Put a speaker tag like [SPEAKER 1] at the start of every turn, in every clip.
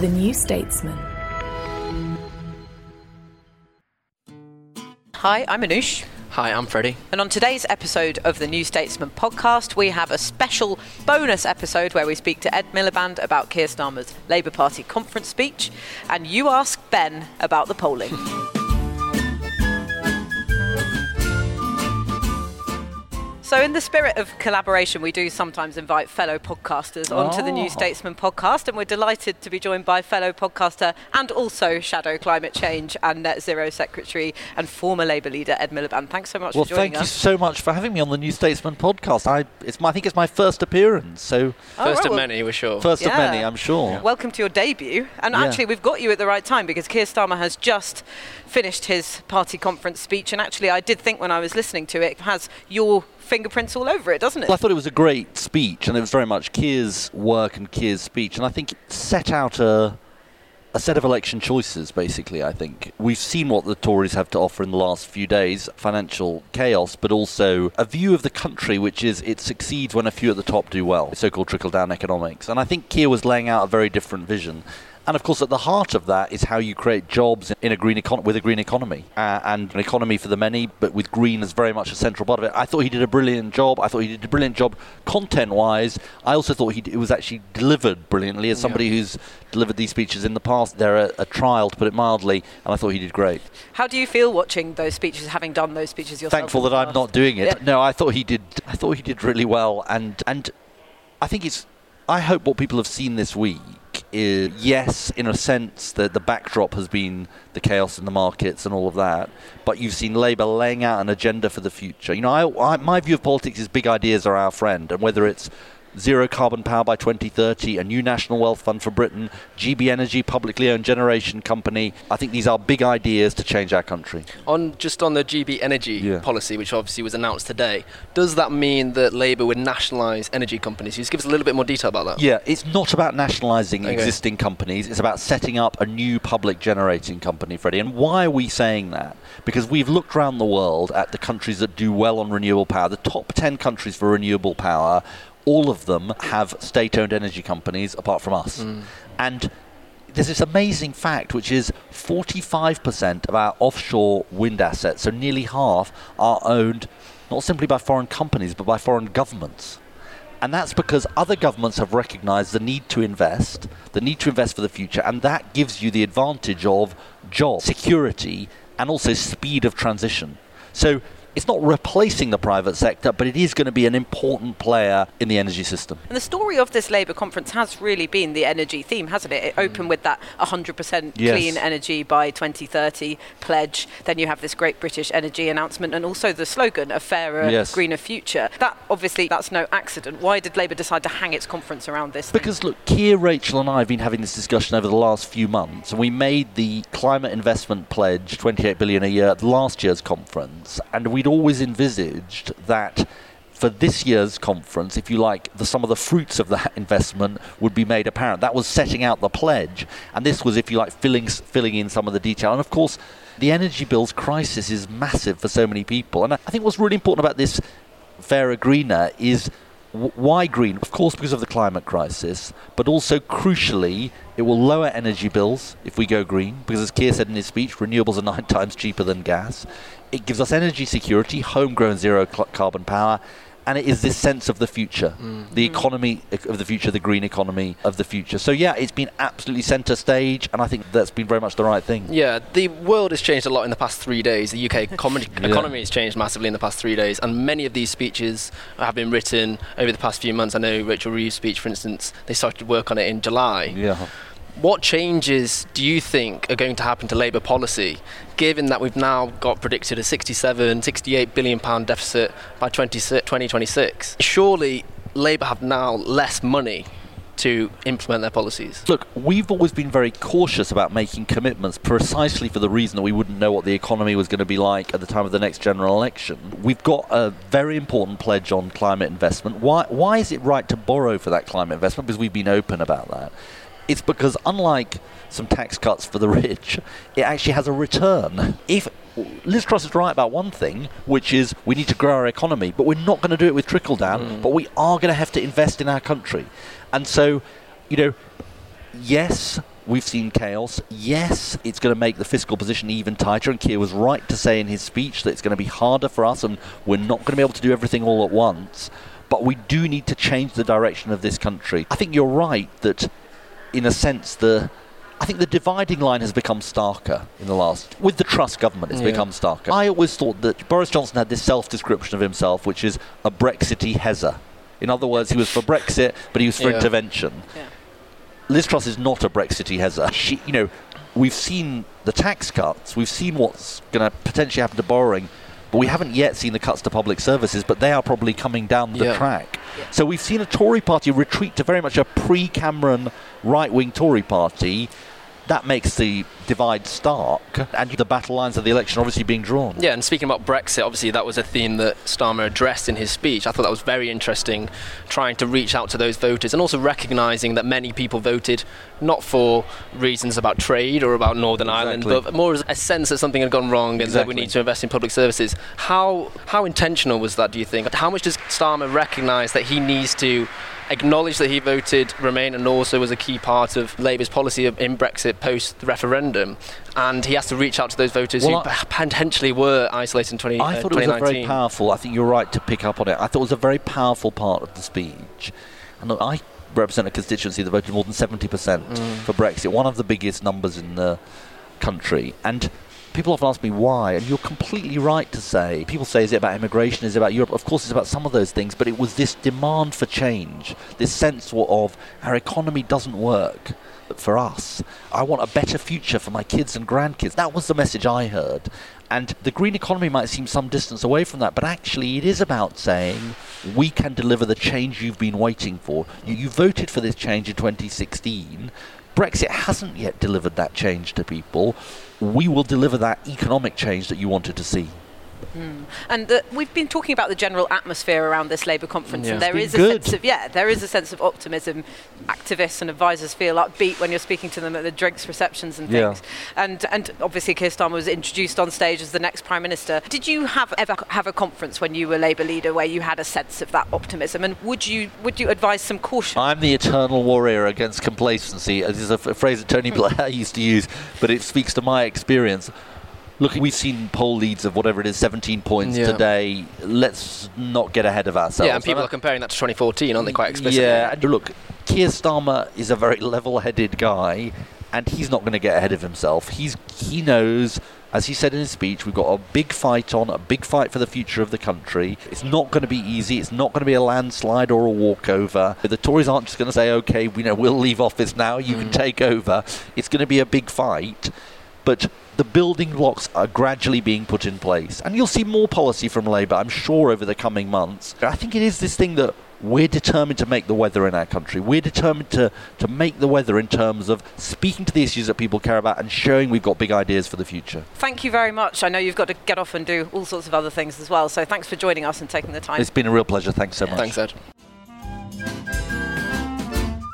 [SPEAKER 1] The New Statesman.
[SPEAKER 2] Hi, I'm Anoosh.
[SPEAKER 3] Hi, I'm Freddie.
[SPEAKER 2] And on today's episode of the New Statesman podcast, we have a special bonus episode where we speak to Ed Miliband about Keir Starmer's Labour Party conference speech, and you ask Ben about the polling. So, in the spirit of collaboration, we do sometimes invite fellow podcasters onto the New oh. Statesman podcast, and we're delighted to be joined by fellow podcaster and also shadow climate change and net zero secretary and former Labour leader Ed Miliband. Thanks so much
[SPEAKER 3] Well,
[SPEAKER 2] for joining
[SPEAKER 3] thank you so much for having me on the New Statesman podcast. I, it's my, I think it's my first appearance, so
[SPEAKER 2] Oh,
[SPEAKER 4] First
[SPEAKER 2] right,
[SPEAKER 4] of
[SPEAKER 2] well,
[SPEAKER 4] many, we're sure.
[SPEAKER 3] first of many, I'm sure.
[SPEAKER 2] Welcome to your debut. And
[SPEAKER 3] Yeah.
[SPEAKER 2] actually, we've got you at the right time because Keir Starmer has just finished his party conference speech. And actually, I did think when I was listening to it, it has your fingerprints all over it, doesn't it?
[SPEAKER 3] Well, I thought it was a great speech, and it was very much Keir's work and Keir's speech, and I think it set out a a set of election choices. Basically, I think we've seen what the Tories have to offer in the last few days: financial chaos, but also a view of the country which is it succeeds when a few at the top do well, so-called trickle-down economics. And I think Keir was laying out a very different vision. And of course, at the heart of that is how you create jobs in a green econ- with a green economy uh, and an economy for the many, but with green as very much a central part of it. I thought he did a brilliant job. I thought he did a brilliant job content-wise. I also thought he d- it was actually delivered brilliantly. As somebody who's delivered these speeches in the past, they're a, a trial, to put it mildly, and I thought he did great.
[SPEAKER 2] How do you feel watching those speeches, having done those speeches yourself?
[SPEAKER 3] Thankful that I'm not doing it.
[SPEAKER 2] Yeah.
[SPEAKER 3] No, I thought he did. I thought he did really well, and and I think it's. I hope what people have seen this week is yes, in a sense, that the backdrop has been the chaos in the markets and all of that, but you've seen Labour laying out an agenda for the future. You know, I, I, my view of politics is big ideas are our friend, and whether it's zero carbon power by 2030, a new national wealth fund for Britain, GB Energy, publicly owned generation company. I think these are big ideas to change our country.
[SPEAKER 4] On just on the GB energy
[SPEAKER 3] Yeah.
[SPEAKER 4] policy, which obviously was announced today, does that mean that Labour would nationalise energy companies? Can you just give us a little bit more detail about that?
[SPEAKER 3] Yeah, it's not about nationalising
[SPEAKER 4] Okay.
[SPEAKER 3] existing companies. It's about setting up a new public generating company, Freddie. And why are we saying that? Because we've looked around the world at the countries that do well on renewable power. The top 10 countries for renewable power, all of them have state owned energy companies apart from us. Mm. And there's this amazing fact, which is 45% of our offshore wind assets, so nearly half, are owned not simply by foreign companies, but by foreign governments. And that's because other governments have recognized the need to invest, the need to invest for the future, and that gives you the advantage of job security and also speed of transition. So it's not replacing the private sector, but it is going to be an important player in the energy system.
[SPEAKER 2] And the story of this Labour conference has really been the energy theme, hasn't it? It mm. opened with that 100%
[SPEAKER 3] Yes.
[SPEAKER 2] clean energy by 2030 pledge. Then you have this great British energy announcement and also the slogan, a fairer,
[SPEAKER 3] Yes.
[SPEAKER 2] greener future. That obviously, that's no accident. Why did Labour decide to hang its conference around this? thing?
[SPEAKER 3] Because look, Keir, Rachel, and I have been having this discussion over the last few months, and we made the climate investment pledge, 28 billion a year, at last year's conference, and we'd always envisaged that. For this year's conference, if you like, the, some of the fruits of that investment would be made apparent. That was setting out the pledge, and this was, if you like, filling filling in some of the detail. And of course, the energy bills crisis is massive for so many people. And I think what's really important about this fairer greener is why green? Of course, because of the climate crisis, but also crucially, it will lower energy bills if we go green. Because as Keir said in his speech, renewables are nine times cheaper than gas. It gives us energy security, homegrown zero cl- carbon power. And it is this sense of the future,
[SPEAKER 4] Mm.
[SPEAKER 3] the economy of the future, the green economy of the future. So yeah, it's been absolutely centre stage, and I think that's been very much the right thing.
[SPEAKER 4] Yeah, the world has changed a lot in the past three days. The UK economy,
[SPEAKER 3] Yeah.
[SPEAKER 4] economy has changed massively in the past three days, and many of these speeches have been written over the past few months. I know Rachel Reeves' speech, for instance, they started work on it in July.
[SPEAKER 3] Yeah.
[SPEAKER 4] What changes do you think are going to happen to Labour policy, given that we've now got predicted a 67, 68 billion pound deficit by 20, 2026? Surely Labour have now less money to implement their policies.
[SPEAKER 3] Look, we've always been very cautious about making commitments precisely for the reason that we wouldn't know what the economy was going to be like at the time of the next general election. We've got a very important pledge on climate investment. Why, why is it right to borrow for that climate investment? Because we've been open about that. It's because, unlike some tax cuts for the rich, it actually has a return. If Liz Truss is right about one thing, which is we need to grow our economy, but we're not going to do it with trickle down, mm. but we are going to have to invest in our country. And so, you know, yes, we've seen chaos. Yes, it's going to make the fiscal position even tighter. And Keir was right to say in his speech that it's going to be harder for us and we're not going to be able to do everything all at once. But we do need to change the direction of this country. I think you're right that, in a sense, the. I think the dividing line has become starker in the last. With the Truss government, it's
[SPEAKER 4] Yeah.
[SPEAKER 3] become starker. I always thought that Boris Johnson had this self description of himself, which is a Brexity Hezza. In other words, he was for Brexit, but he was for
[SPEAKER 4] Yeah.
[SPEAKER 3] intervention.
[SPEAKER 2] Yeah.
[SPEAKER 3] Liz Truss is not a Brexity. She, you know, we've seen the tax cuts, we've seen what's going to potentially happen to borrowing, but we haven't yet seen the cuts to public services, but they are probably coming down the
[SPEAKER 4] Yeah.
[SPEAKER 3] track. So we've seen a Tory party retreat to very much a pre Cameron right wing Tory party. That makes the divide stark, and the battle lines of the election obviously being drawn.
[SPEAKER 4] Yeah, and speaking about Brexit, obviously that was a theme that Starmer addressed in his speech. I thought that was very interesting, trying to reach out to those voters and also recognising that many people voted not for reasons about trade or about Northern Ireland, but more as a sense that something had gone wrong and that we need to invest in public services. How how intentional was that? Do you think? How much does Starmer recognise that he needs to? Acknowledge that he voted Remain and also was a key part of Labour's policy of- in Brexit post the referendum, and he has to reach out to those voters
[SPEAKER 3] Well,
[SPEAKER 4] who
[SPEAKER 3] I-
[SPEAKER 4] potentially were isolated in 20,
[SPEAKER 3] I
[SPEAKER 4] uh,
[SPEAKER 3] thought it was a very powerful. I think you're right to pick up on it. I thought it was a very powerful part of the speech. And I represent a constituency that voted more than 70%
[SPEAKER 4] Mm.
[SPEAKER 3] for Brexit, one of the biggest numbers in the country. And people often ask me why, and you're completely right to say. People say, is it about immigration? Is it about Europe? Of course, it's about some of those things, but it was this demand for change, this sense of our economy doesn't work for us. I want a better future for my kids and grandkids. That was the message I heard. And the green economy might seem some distance away from that, but actually it is about saying we can deliver the change you've been waiting for. You, you voted for this change in 2016. Brexit hasn't yet delivered that change to people. We will deliver that economic change that you wanted to see. Mm.
[SPEAKER 2] And the, we've been talking about the general atmosphere around this Labour conference,
[SPEAKER 4] Yeah.
[SPEAKER 2] and there
[SPEAKER 3] It's
[SPEAKER 2] a
[SPEAKER 3] good.
[SPEAKER 2] sense of yeah, there is a sense of optimism. Activists and advisors feel upbeat when you're speaking to them at the drinks receptions and
[SPEAKER 3] Yeah.
[SPEAKER 2] things. And and obviously Keir Starmer was introduced on stage as the next prime minister. Did you have ever have a conference when you were Labour leader where you had a sense of that optimism? And would you would you advise some caution?
[SPEAKER 3] I'm the eternal warrior against complacency. This is a, f- phrase that Tony Blair used to use, but it speaks to my experience. Look, we've seen poll leads of whatever it is, 17 points
[SPEAKER 4] Yeah.
[SPEAKER 3] today. Let's not get ahead of ourselves.
[SPEAKER 4] Yeah, and people are comparing that to 2014, aren't they? Quite explicitly.
[SPEAKER 3] Yeah, and look, Keir Starmer is a very level-headed guy, and he's not going to get ahead of himself. He's he knows, as he said in his speech, we've got a big fight on, a big fight for the future of the country. It's not going to be easy. It's not going to be a landslide or a walkover. The Tories aren't just going to say, "Okay, we know we'll leave office now. You can mm. take over." It's going to be a big fight, but the building blocks are gradually being put in place. And you'll see more policy from Labour, I'm sure, over the coming months. I think it is this thing that we're determined to make the weather in our country. We're determined to, to make the weather in terms of speaking to the issues that people care about and showing we've got big ideas for the future.
[SPEAKER 2] Thank you very much. I know you've got to get off and do all sorts of other things as well. So thanks for joining us and taking the time.
[SPEAKER 3] It's been a real pleasure. Thanks so much.
[SPEAKER 4] Thanks, Ed.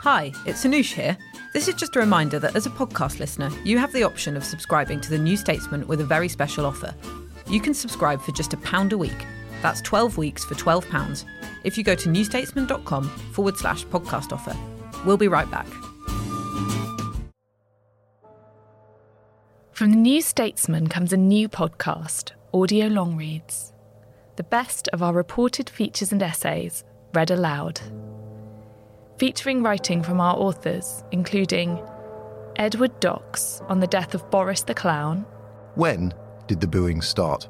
[SPEAKER 5] Hi, it's Anoosh here. This is just a reminder that as a podcast listener, you have the option of subscribing to The New Statesman with a very special offer. You can subscribe for just a pound a week. That's 12 weeks for £12 if you go to newstatesman.com forward slash podcast offer. We'll be right back.
[SPEAKER 1] From the New Statesman comes a new podcast, Audio Long Reads. the best of our reported features and essays read aloud. Featuring writing from our authors, including Edward Docx on the death of Boris the Clown.
[SPEAKER 6] When did the booing start?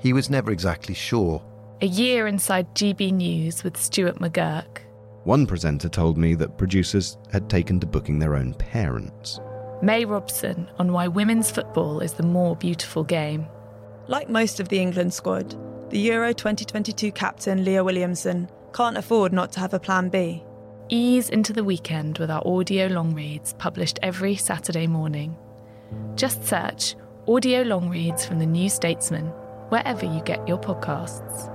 [SPEAKER 6] He was never exactly sure.
[SPEAKER 1] A year inside GB News with Stuart McGurk.
[SPEAKER 7] One presenter told me that producers had taken to booking their own parents.
[SPEAKER 1] May Robson on why women's football is the more beautiful game.
[SPEAKER 8] Like most of the England squad, the Euro 2022 captain Leah Williamson can't afford not to have a plan B.
[SPEAKER 1] Ease into the weekend with our audio long reads published every Saturday morning. Just search audio long reads from the New Statesman wherever you get your podcasts.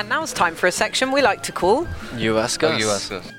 [SPEAKER 2] And now it's time for a section we like to call
[SPEAKER 4] You ask
[SPEAKER 3] Oh,
[SPEAKER 4] us.
[SPEAKER 3] you ask us.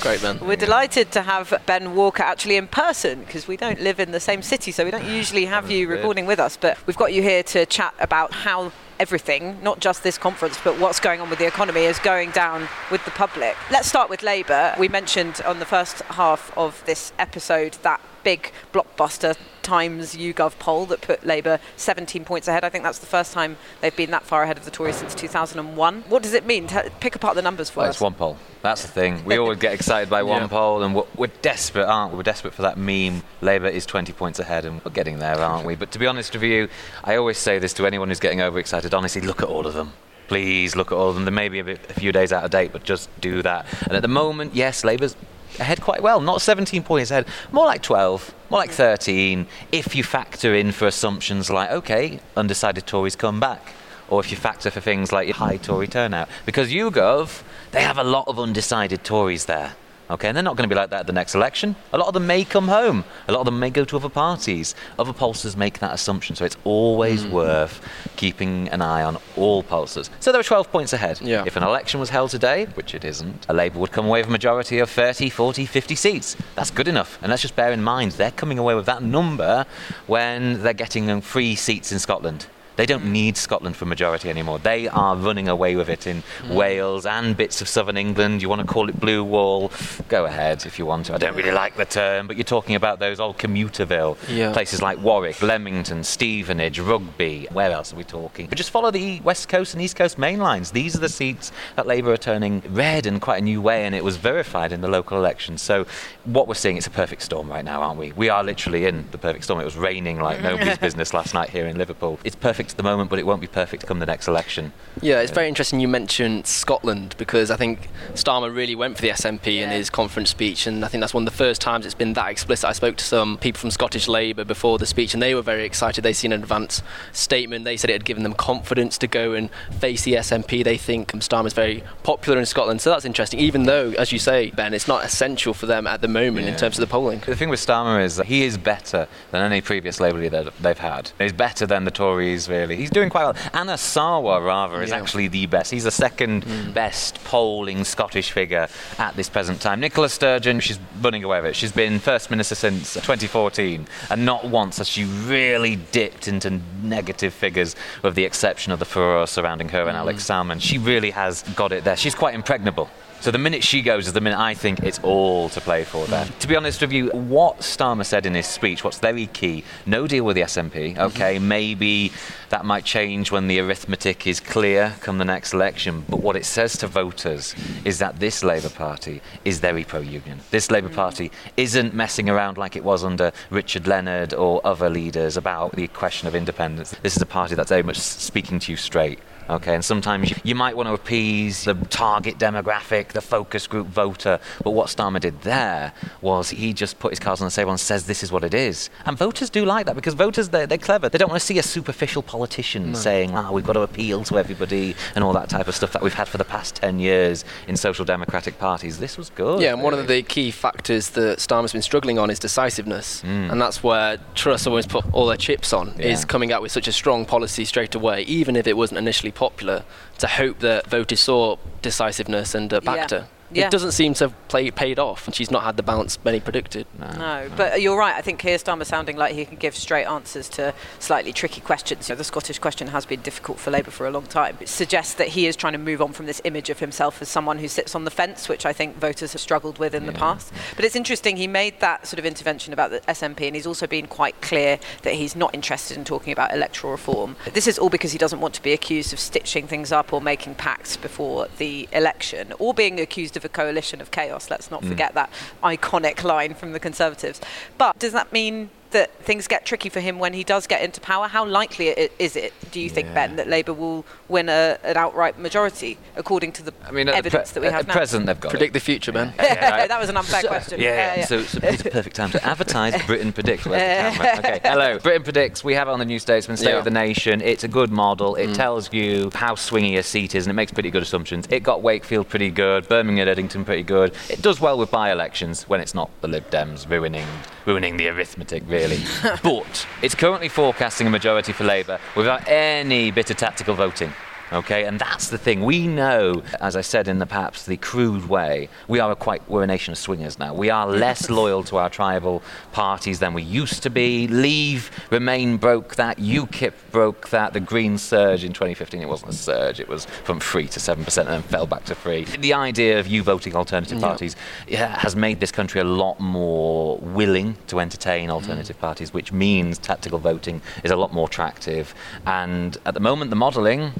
[SPEAKER 4] Great, Ben.
[SPEAKER 2] We're delighted to have Ben Walker actually in person because we don't live in the same city, so we don't usually have you recording with us. But we've got you here to chat about how everything, not just this conference, but what's going on with the economy, is going down with the public. Let's start with Labour. We mentioned on the first half of this episode that big blockbuster Times YouGov poll that put Labour 17 points ahead. I think that's the first time they've been that far ahead of the Tories since 2001. What does it mean? T- pick apart the numbers for
[SPEAKER 9] Well,
[SPEAKER 2] us.
[SPEAKER 9] it's one poll. That's the thing. We always get excited by one
[SPEAKER 4] Yeah.
[SPEAKER 9] poll, and we're, we're desperate, aren't we? We're desperate for that meme. Labour is 20 points ahead, and we're getting there, aren't we? But to be honest with you, I always say this to anyone who's getting overexcited. Honestly, look at all of them. Please look at all of them. They may be a, bit, a few days out of date, but just do that. And at the moment, yes, Labour's ahead quite well. Not 17 points ahead, more like 12, more like 13, if you factor in for assumptions like, okay, undecided Tories come back. Or if you factor for things like high Tory turnout. Because YouGov, they have a lot of undecided Tories there. Okay, and they're not going to be like that at the next election. A lot of them may come home. A lot of them may go to other parties. Other pollsters make that assumption, so it's always mm-hmm. worth keeping an eye on all pollsters. So there are 12 points ahead.
[SPEAKER 4] Yeah.
[SPEAKER 9] If an election was held today, which it isn't, a Labour would come away with a majority of 30, 40, 50 seats. That's good enough. And let's just bear in mind, they're coming away with that number when they're getting free seats in Scotland. They don't need Scotland for majority anymore. They are running away with it in hmm. Wales and bits of southern England. You want to call it blue wall? Go ahead if you want to. I don't really like the term, but you're talking about those old commuterville
[SPEAKER 4] Yeah.
[SPEAKER 9] places like Warwick, Leamington, Stevenage, Rugby. Where else are we talking? But just follow the West Coast and East Coast main lines. These are the seats that Labour are turning red in quite a new way, and it was verified in the local elections. So what we're seeing, it's a perfect storm right now, aren't we? We are literally in the perfect storm. It was raining like nobody's business last night here in Liverpool. It's perfect at the moment, but it won't be perfect come the next election.
[SPEAKER 4] Yeah, it's very interesting you mentioned Scotland because I think Starmer really went for the SNP in his conference speech, and I think that's one of the first times it's been that explicit. I spoke to some people from Scottish Labour before the speech, and they were very excited. They'd seen an advance statement. They said it had given them confidence to go and face the SNP. They think Starmer's very popular in Scotland, so that's interesting. Even though, as you say, Ben, it's not essential for them at the moment in terms of the polling.
[SPEAKER 9] The thing with Starmer is that he is better than any previous Labour leader they've had. He's better than the Tories, really. He's doing quite well. Anas Sarwar, rather, is
[SPEAKER 4] Yeah.
[SPEAKER 9] actually the best. He's the second hmm. best polling Scottish figure at this present time. Nicola Sturgeon, she's running away with it. She's been First Minister since 2014, and not once has she really dipped into negative figures, with the exception of the furore surrounding her and hmm. Alex Salmond. She really has got it there. She's quite impregnable. So the minute she goes is the minute I think it's all to play for there. Mm. To be honest with you, what Starmer said in his speech, what's very key, no deal with the SNP. Mm-hmm. Okay, maybe that might change when the arithmetic is clear come the next election. But what it says to voters is that this Labour Party is very pro-union. This Labour mm. Party isn't messing around like it was under Richard Leonard or other leaders about the question of independence. This is a party that's very much speaking to you straight. Okay, and sometimes you, you might want to appease the target demographic the focus group voter. But what Starmer did there was he just put his cards on the table and says this is what it is. And voters do like that because voters, they're, they're clever. They don't want to see a superficial politician
[SPEAKER 4] No.
[SPEAKER 9] saying, ah, we've got to appeal to everybody and all that type of stuff that we've had for the past 10 years in social democratic parties. This was good.
[SPEAKER 4] Yeah, and one of the key factors that Starmer's been struggling on is decisiveness,
[SPEAKER 9] Mm.
[SPEAKER 4] and that's where Truss always put all their chips on. Is coming out with such a strong policy straight away, even if it wasn't initially popular, to hope that voters saw decisiveness and uh, backed
[SPEAKER 2] Yeah.
[SPEAKER 4] her.
[SPEAKER 2] Yeah.
[SPEAKER 4] It doesn't seem to have play, paid off, and she's not had the bounce many predicted.
[SPEAKER 2] No, but you're right. I think Keir Starmer sounding like he can give straight answers to slightly tricky questions. You know, the Scottish question has been difficult for Labour for a long time. It suggests that he is trying to move on from this image of himself as someone who sits on the fence, which I think voters have struggled with in the past. But it's interesting, he made that sort of intervention about the SNP, and he's also been quite clear that he's not interested in talking about electoral reform. This is all because he doesn't want to be accused of stitching things up or making pacts before the election, or being accused of a coalition of chaos. Let's not
[SPEAKER 10] Mm.
[SPEAKER 2] forget that iconic line from the Conservatives. But does that mean that things get tricky for him when he does get into power? How likely i- is it, do you think,
[SPEAKER 9] Yeah.
[SPEAKER 2] Ben, that Labour will win a, an outright majority according to the
[SPEAKER 9] I mean, at the
[SPEAKER 2] evidence
[SPEAKER 9] pre-
[SPEAKER 2] that we have
[SPEAKER 9] at
[SPEAKER 2] now?
[SPEAKER 9] present, they've got
[SPEAKER 4] Predict
[SPEAKER 9] it.
[SPEAKER 4] the future, Ben.
[SPEAKER 2] that was an unfair question.
[SPEAKER 9] Yeah, so, so it's a perfect time to advertise Britain Predicts. Where's the camera? Okay, hello. Britain Predicts, we have it on the New Statesman, State
[SPEAKER 4] Yeah.
[SPEAKER 9] of the Nation. It's a good model. It
[SPEAKER 4] Mm.
[SPEAKER 9] tells you how swingy a seat is, and it makes pretty good assumptions. It got Wakefield pretty good, Birmingham and Erdington pretty good. It does well with by-elections when it's not the Lib Dems ruining, ruining the arithmetic, really. but it's currently forecasting a majority for Labour without any bit of tactical voting. Okay, and that's the thing. We know, as I said in the perhaps the crude way, we are a quite we're a nation of swingers now. We are less loyal to our tribal parties than we used to be. Leave, Remain broke that. UKIP broke that. The Green surge in 2015, it wasn't a surge. It was from free to seven percent and then fell back to free. The idea of you voting alternative parties yeah, has made this country a lot more willing to entertain alternative mm. parties, which means tactical voting is a lot more attractive. And at the moment, the modelling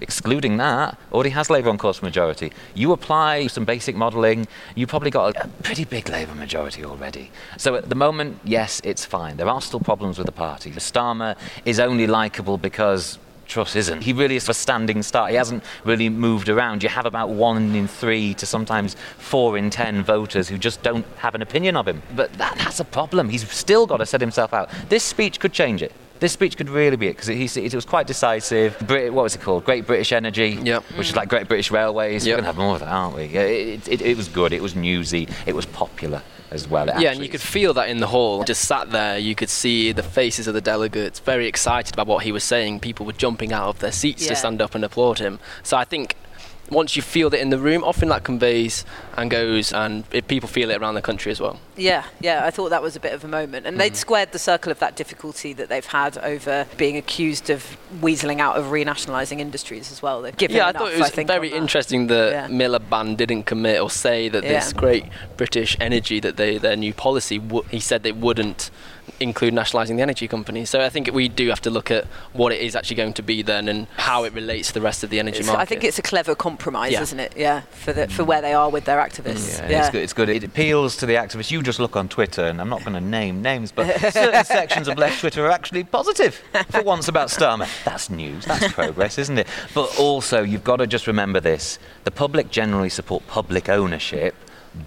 [SPEAKER 9] excluding that, already has Labour on course for majority. You apply some basic modelling, you probably got a, pretty big Labour majority already. So at the moment, yes, it's fine. There are still problems with the party. Starmer is only likeable because Truss isn't. He really is a standing start. He hasn't really moved around. You have about one in three to sometimes four in ten voters who just don't have an opinion of him. But that, that's a problem. He's still got to set himself out. This speech could change it. This speech could really be it because it, it was quite decisive. Brit, what was it called? Great British Energy,
[SPEAKER 4] Yep.
[SPEAKER 9] which is like Great British Railways.
[SPEAKER 4] Yep.
[SPEAKER 9] We're going to have more of that, aren't we? It, it, it was good. It was newsy. It was popular as well. It
[SPEAKER 4] yeah, and you could feel that in the hall. Just sat there, you could see the faces of the delegates very excited about what he was saying. People were jumping out of their seats
[SPEAKER 2] Yeah.
[SPEAKER 4] to stand up and applaud him. So I think once you feel that in the room, often that conveys and goes, and it, people feel it around the country as well.
[SPEAKER 2] Yeah, yeah, I thought that was a bit of a moment. And
[SPEAKER 9] Mm-hmm.
[SPEAKER 2] they'd squared the circle of that difficulty that they've had over being accused of weaseling out of renationalising industries as well. They've given
[SPEAKER 4] yeah, I thought it was
[SPEAKER 2] think,
[SPEAKER 4] very interesting that
[SPEAKER 2] Yeah.
[SPEAKER 4] Miliband didn't commit or say that this
[SPEAKER 2] Yeah.
[SPEAKER 4] great British energy, that they, their new policy, w- he said they wouldn't include nationalising the energy companies. So I think we do have to look at what it is actually going to be then and how it relates to the rest of the energy
[SPEAKER 2] It's-
[SPEAKER 4] market.
[SPEAKER 2] I think it's a clever compromise,
[SPEAKER 4] Yeah.
[SPEAKER 2] isn't it? Yeah, for the, for where they are with their activists.
[SPEAKER 9] Yeah, It's, good, it's good. It appeals to the activists. You just look on Twitter, and I'm not going to name names, but certain sections of left Twitter are actually positive for once about Starmer. That's news. That's progress, isn't it? But also, you've got to just remember this: the public generally support public ownership.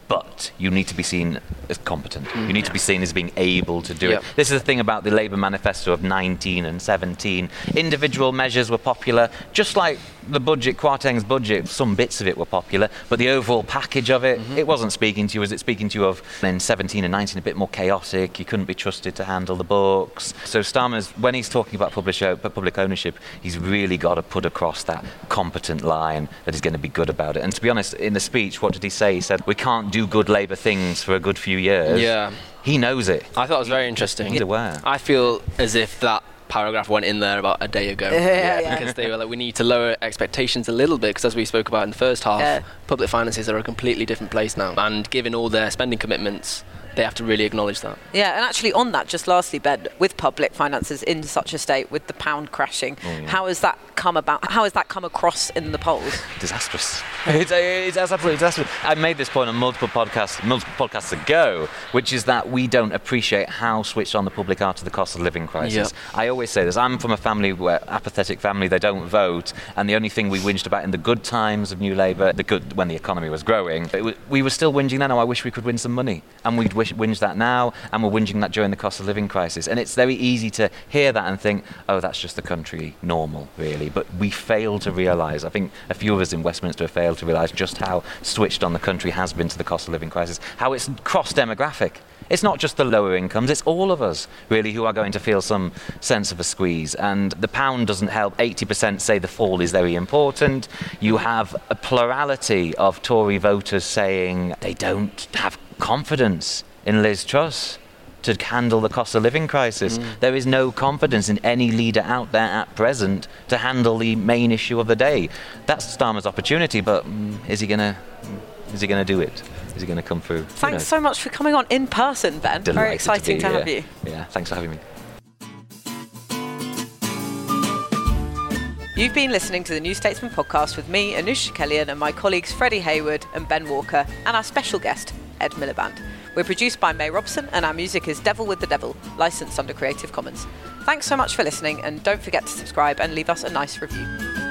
[SPEAKER 9] But you need to be seen as competent. You need to be seen as being able to do
[SPEAKER 4] Yep.
[SPEAKER 9] it. This is the thing about the Labour manifesto of 19 and 17. Individual measures were popular, just like the budget, Kwarteng's budget, some bits of it were popular, but the overall package of it, it wasn't speaking to you. Was it speaking to you of in 17 and 19 a bit more chaotic? You couldn't be trusted to handle the books. So Starmer's, when he's talking about uh, public ownership, he's really got to put across that competent line that he's going to be good about it. And to be honest, in the speech, what did he say? He said, "We can't do good Labour things for a good few years."
[SPEAKER 4] Yeah.
[SPEAKER 9] He knows it.
[SPEAKER 4] I thought it was very interesting.
[SPEAKER 9] He's aware.
[SPEAKER 4] I feel as if that paragraph went in there about a day ago.
[SPEAKER 2] Yeah, yeah.
[SPEAKER 4] Because they were like, we need to lower expectations a little bit, because as we spoke about in the first half,
[SPEAKER 2] Yeah.
[SPEAKER 4] public finances are a completely different place now. And given all their spending commitments,
[SPEAKER 11] they have to really acknowledge that.
[SPEAKER 2] Yeah, and actually on that, just lastly, Ben, with public finances in such a state, with the pound crashing,
[SPEAKER 9] Mm.
[SPEAKER 2] how has that come about? How has that come across in the polls?
[SPEAKER 9] disastrous. It's, it's absolutely disastrous. I made this point on multiple podcasts, multiple podcasts ago, which is that we don't appreciate how switched on the public are to the cost of living crisis. I always say this. I'm from a family where apathetic family. They don't vote, and the only thing we whinged about in the good times of New Labour, the good when the economy was growing, it wa- we were still whinging then. Oh, I wish we could win some money, and we'd wish, whinge that now, and we're whinging that during the cost of living crisis. And it's very easy to hear that and think, oh, that's just the country normal, really. But we fail to realise. I think a few of us in Westminster have failed to realise just how switched on the country has been to the cost of living crisis, how it's cross demographic. It's not just the lower incomes, it's all of us, really, who are going to feel some sense of a squeeze. And the pound doesn't help. 80% say the fall is very important. You have a plurality of Tory voters saying they don't have confidence in Liz Truss to handle the cost of living crisis. There is no confidence in any leader out there at present to handle the main issue of the day. That's Starmer's opportunity, but mm, is he gonna? Is he gonna do it? Is he gonna come through? Who
[SPEAKER 2] Thanks
[SPEAKER 9] knows?
[SPEAKER 2] so much for coming on in person, Ben. Very
[SPEAKER 9] Delighted
[SPEAKER 2] exciting
[SPEAKER 9] be
[SPEAKER 2] to, have
[SPEAKER 9] here.
[SPEAKER 2] you.
[SPEAKER 9] Yeah, thanks for having me.
[SPEAKER 2] You've been listening to the New Statesman podcast with me, Anoosh Chakelian, and my colleagues Freddie Hayward and Ben Walker, and our special guest, Ed Miliband. We're produced by May Robson, and our music is Devil with the Devil, licensed under Creative Commons. Thanks so much for listening, and don't forget to subscribe and leave us a nice review.